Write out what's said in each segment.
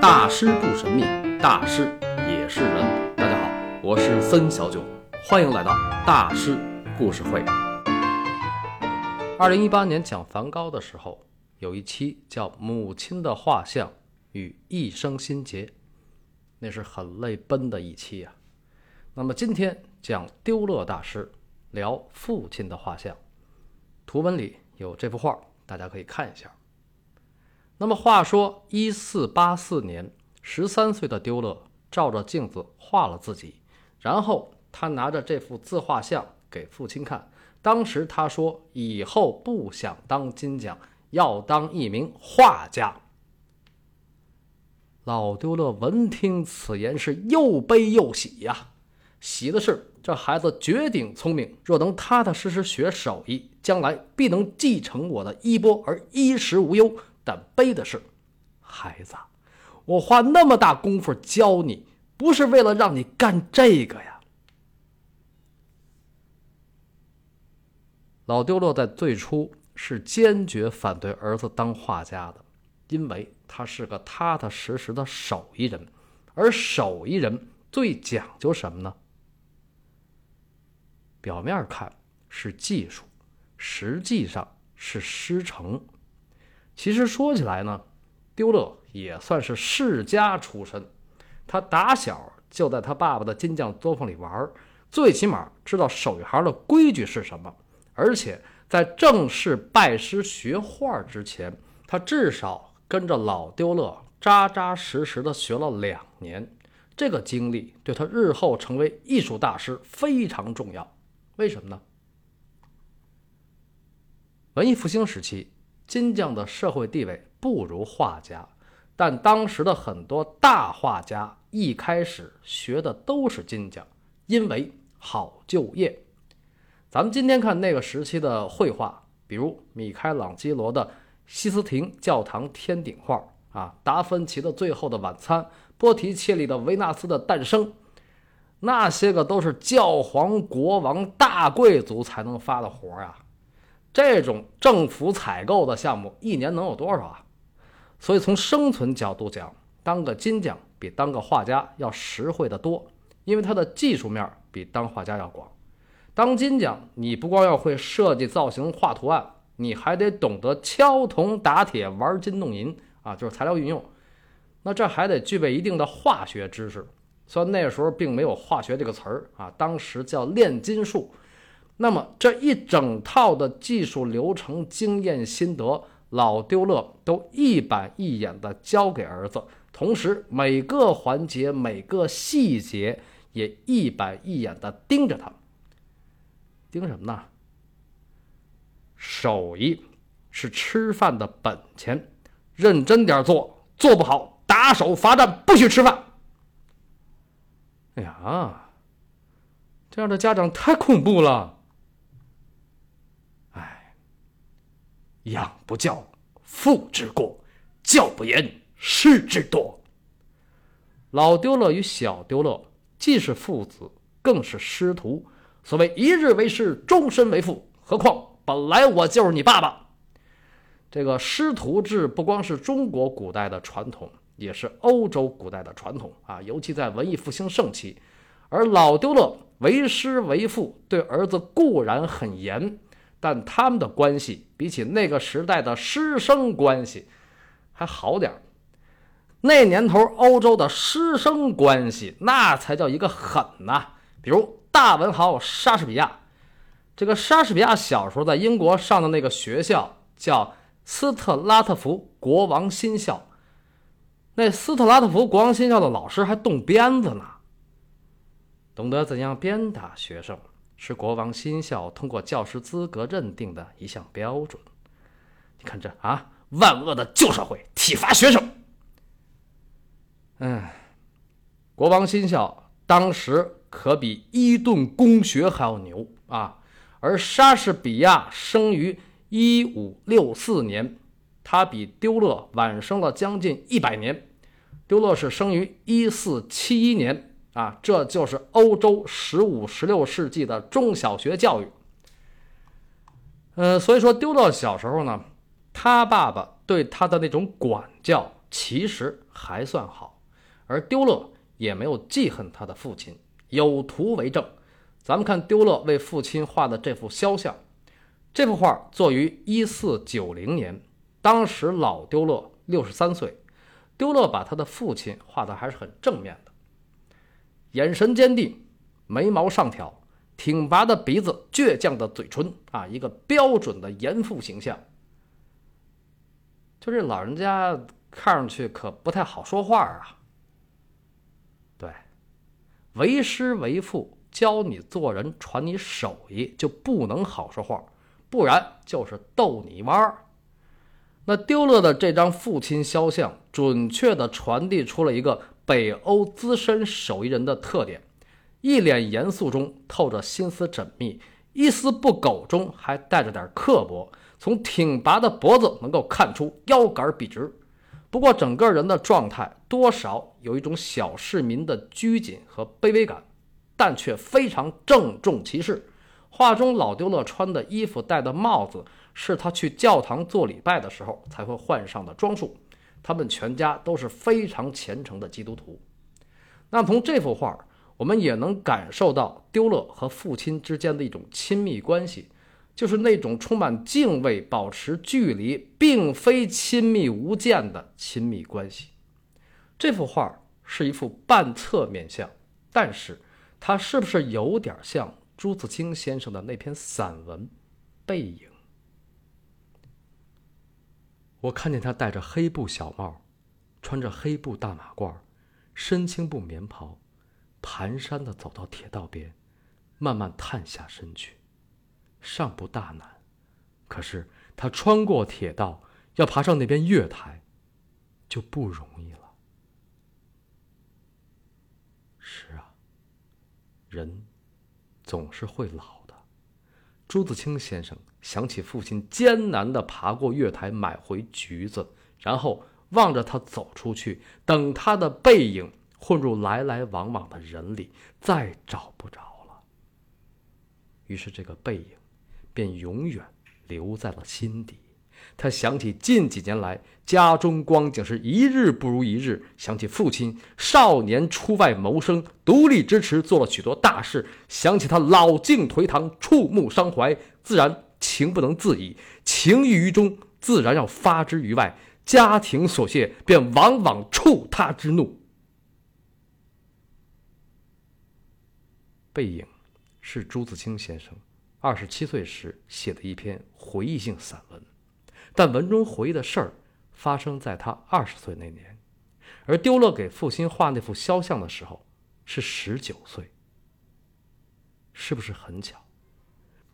大师不神秘，大师也是人。大家好，我是森小九，欢迎来到大师故事会。二零一八年讲梵高的时候，有一期叫《母亲的画像与一生心结》，那是很泪奔的一期啊。那么今天讲丢勒大师聊父亲的画像，图文里有这幅画，大家可以看一下。那么话说，一四八四年，十三岁的丢勒照着镜子画了自己，然后他拿着这幅自画像给父亲看。当时他说：“以后不想当金匠，要当一名画家。”老丢勒闻听此言，是又悲又喜呀。喜的是这孩子绝顶聪明，若能踏踏实实学手艺，将来必能继承我的衣钵而衣食无忧。但悲的是，孩子，我花那么大功夫教你，不是为了让你干这个呀。老丢落在最初是坚决反对儿子当画家的，因为他是个踏踏实实的手艺人，而手艺人最讲究什么呢？表面看是技术，实际上是师承。其实说起来呢，丢勒也算是世家出身。他打小就在他爸爸的金匠作坊里玩，最起码知道手艺行的规矩是什么。而且在正式拜师学画之前，他至少跟着老丢勒扎扎实实的学了两年。这个经历对他日后成为艺术大师非常重要。为什么呢？文艺复兴时期。金匠的社会地位不如画家，但当时的很多大画家一开始学的都是金匠，因为好就业。咱们今天看那个时期的绘画，比如米开朗基罗的西斯廷教堂天顶画啊，达芬奇的《最后的晚餐》，波提切利的《维纳斯的诞生》，那些个都是教皇、国王、大贵族才能发的活啊。这种政府采购的项目一年能有多少啊？所以从生存角度讲，当个金匠比当个画家要实惠得多，因为他的技术面比当画家要广。当金匠，你不光要会设计造型、画图案，你还得懂得敲铜打铁、玩金弄银啊，就是材料运用。那这还得具备一定的化学知识，虽然那时候并没有化学这个词儿啊，当时叫炼金术。那么这一整套的技术流程、经验心得，老丢乐都一板一眼的教给儿子，同时每个环节、每个细节也一板一眼的盯着他。盯什么呢？手艺是吃饭的本钱，认真点做，做不好打手罚站，不许吃饭。哎呀，这样的家长太恐怖了。养不教，父之过；教不严，师之惰。老丢勒与小丢勒既是父子，更是师徒。所谓一日为师，终身为父。何况本来我就是你爸爸。这个师徒制不光是中国古代的传统，也是欧洲古代的传统啊。尤其在文艺复兴盛期，而老丢勒为师为父，对儿子固然很严。但他们的关系比起那个时代的师生关系还好点儿。那年头，欧洲的师生关系那才叫一个狠呐！比如大文豪莎士比亚，这个莎士比亚小时候在英国上的那个学校叫斯特拉特福国王新校，那斯特拉特福国王新校的老师还动鞭子呢，懂得怎样鞭打学生。是国王新校通过教师资格认定的一项标准。你看这啊，万恶的旧社会体罚学生。嗯，国王新校当时可比伊顿公学还要牛啊！而莎士比亚生于一五六四年，他比丢勒晚生了将近一百年。丢勒是生于一四七一年。啊，这就是欧洲十五、十六世纪的中小学教育。呃，所以说丢勒小时候呢，他爸爸对他的那种管教其实还算好，而丢勒也没有记恨他的父亲，有图为证。咱们看丢勒为父亲画的这幅肖像，这幅画作于一四九零年，当时老丢勒六十三岁。丢勒把他的父亲画的还是很正面的，眼神坚定，眉毛上挑，挺拔的鼻子，倔强的嘴唇啊，一个标准的严父形象。就这老人家看上去可不太好说话啊。对，为师为父，教你做人，传你手艺，就不能好说话，不然就是逗你玩儿。那丢了的这张父亲肖像，准确的传递出了一个北欧资深手艺人的特点：一脸严肃中透着心思缜密，一丝不苟中还带着点刻薄。从挺拔的脖子能够看出腰杆笔直，不过整个人的状态多少有一种小市民的拘谨和卑微感，但却非常郑重其事。画中老丢勒穿的衣服、戴的帽子，是他去教堂做礼拜的时候才会换上的装束。他们全家都是非常虔诚的基督徒。那从这幅画，我们也能感受到丢勒和父亲之间的一种亲密关系。就是那种充满敬畏、保持距离，并非亲密无间的亲密关系。这幅画是一幅半侧面像，但是它是不是有点像朱自清先生的那篇散文《背影》？我看见他戴着黑布小帽，穿着黑布大马褂，深青布棉袍，蹒跚地走到铁道边，慢慢探下身去。尚不大难，可是他穿过铁道，要爬上那边月台，就不容易了。是啊，人总是会老。朱自清先生想起父亲艰难的爬过月台买回橘子，然后望着他走出去，等他的背影混入来来往往的人里，再找不着了。于是这个背影。便永远留在了心底。他想起近几年来家中光景是一日不如一日，想起父亲少年出外谋生，独立支持，做了许多大事。想起他老境颓唐，触目伤怀，自然情不能自已，情郁于中，自然要发之于外。家庭琐屑，便往往触他之怒。背影，是朱自清先生。二十七岁时写的一篇回忆性散文，但文中回忆的事儿发生在他二十岁那年，而丢勒给父亲画那幅肖像的时候是十九岁，是不是很巧？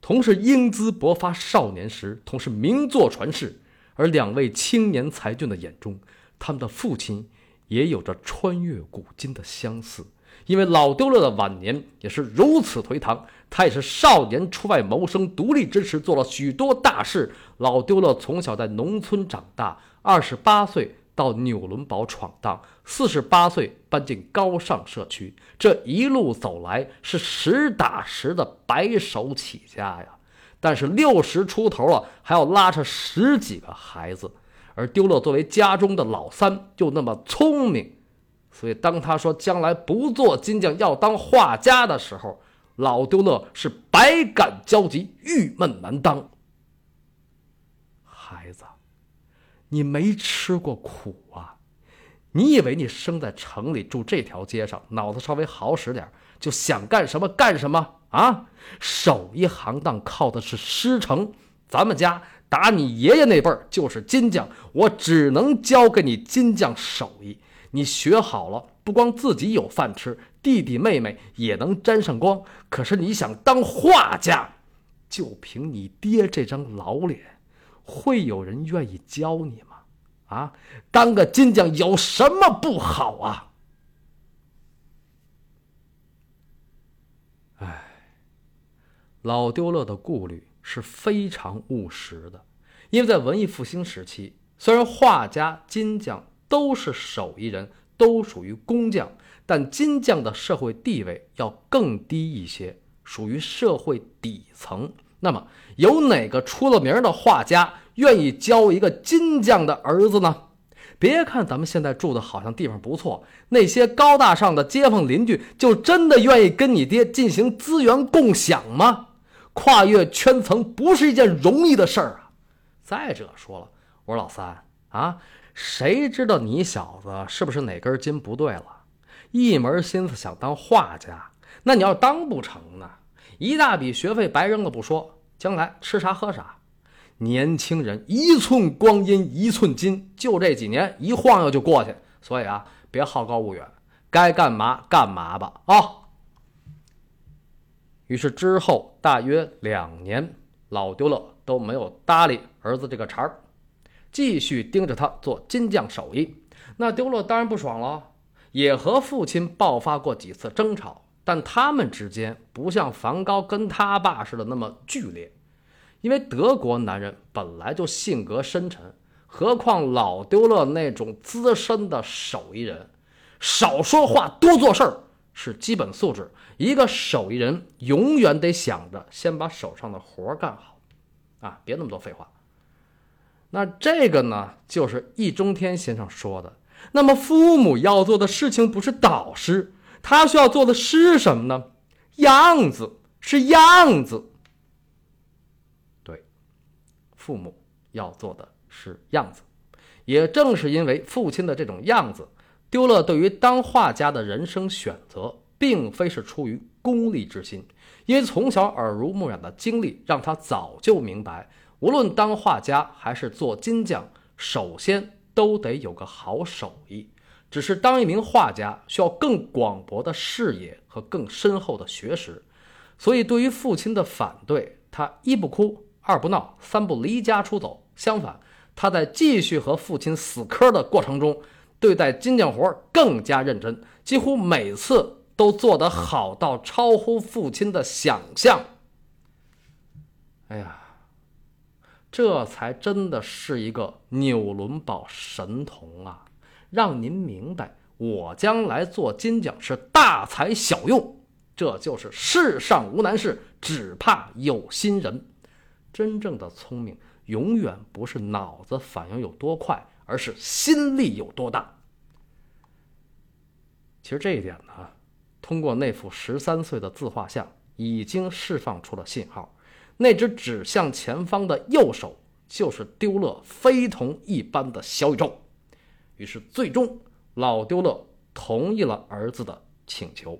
同是英姿勃发少年时，同是名作传世，而两位青年才俊的眼中，他们的父亲也有着穿越古今的相似。因为老丢了的晚年也是如此颓唐，他也是少年出外谋生，独立支持，做了许多大事。老丢了从小在农村长大，二十八岁到纽伦堡闯荡，四十八岁搬进高尚社区，这一路走来是实打实的白手起家呀。但是六十出头了，还要拉扯十几个孩子，而丢了作为家中的老三，又那么聪明。所以，当他说将来不做金匠，要当画家的时候，老丢勒是百感交集，郁闷难当。孩子，你没吃过苦啊？你以为你生在城里，住这条街上，脑子稍微好使点，就想干什么干什么啊？手艺行当靠的是师承，咱们家打你爷爷那辈儿就是金匠，我只能教给你金匠手艺。你学好了，不光自己有饭吃，弟弟妹妹也能沾上光。可是你想当画家，就凭你爹这张老脸，会有人愿意教你吗？啊，当个金匠有什么不好啊？哎，老丢勒的顾虑是非常务实的，因为在文艺复兴时期，虽然画家、金匠。都是手艺人，都属于工匠，但金匠的社会地位要更低一些，属于社会底层。那么，有哪个出了名的画家愿意教一个金匠的儿子呢？别看咱们现在住的好像地方不错，那些高大上的街坊邻居就真的愿意跟你爹进行资源共享吗？跨越圈层不是一件容易的事儿啊！再者说了，我说老三啊，谁知道你小子是不是哪根筋不对了？一门心思想当画家，那你要当不成呢？一大笔学费白扔了不说，将来吃啥喝啥。年轻人一寸光阴一寸金，就这几年一晃悠就过去。所以啊，别好高骛远，该干嘛干嘛吧啊！于是之后大约两年，老丢了都没有搭理儿子这个茬儿，继续盯着他做金匠手艺。那丢乐当然不爽了，也和父亲爆发过几次争吵，但他们之间不像梵高跟他爸似的那么剧烈。因为德国男人本来就性格深沉，何况老丢了那种资深的手艺人，少说话多做事儿是基本素质。一个手艺人永远得想着先把手上的活干好，啊，别那么多废话。那这个呢，就是易中天先生说的。那么父母要做的事情不是导师，他需要做的是什么呢？样子是样子。对父母要做的是样子，也正是因为父亲的这种样子，丢了对于当画家的人生选择，并非是出于功利之心，因为从小耳濡目染的经历让他早就明白，无论当画家还是做金匠，首先都得有个好手艺。只是当一名画家需要更广博的视野和更深厚的学识，所以对于父亲的反对，他一不哭。二不闹，三不离家出走。相反，他在继续和父亲死磕的过程中，对待金匠活更加认真，几乎每次都做得好到超乎父亲的想象。哎呀，这才真的是一个纽伦堡神童啊！让您明白，我将来做金奖是大材小用，这就是世上无难事，只怕有心人。真正的聪明，永远不是脑子反应有多快，而是心力有多大。其实这一点呢，通过那幅十三岁的自画像，已经释放出了信号。那只指向前方的右手，就是丢勒非同一般的小宇宙。于是，最终老丢勒同意了儿子的请求。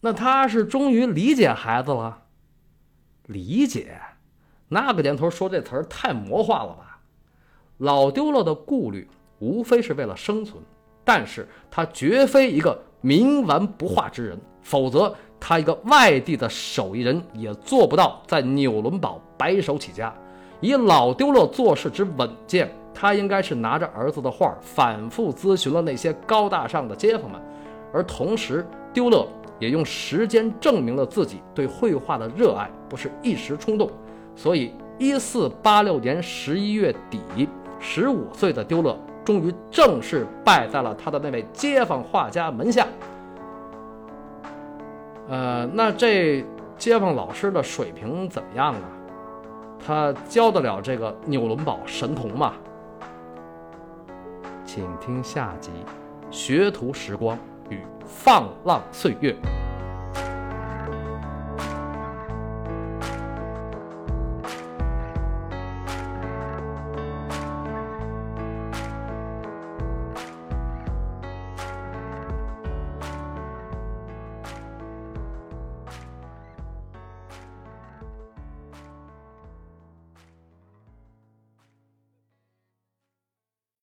那他是终于理解孩子了。理解，那个年头说这词儿太魔幻了吧？老丢了的顾虑，无非是为了生存，但是他绝非一个冥顽不化之人，否则他一个外地的手艺人也做不到在纽伦堡白手起家。以老丢了做事之稳健，他应该是拿着儿子的画，反复咨询了那些高大上的街坊们，而同时丢勒。也用时间证明了自己对绘画的热爱不是一时冲动，所以一四八六年十一月底，十五岁的丢勒终于正式拜在了他的那位街坊画家门下。呃，那这街坊老师的水平怎么样啊？他教得了这个纽伦堡神童吗？请听下集《学徒时光与放浪岁月》。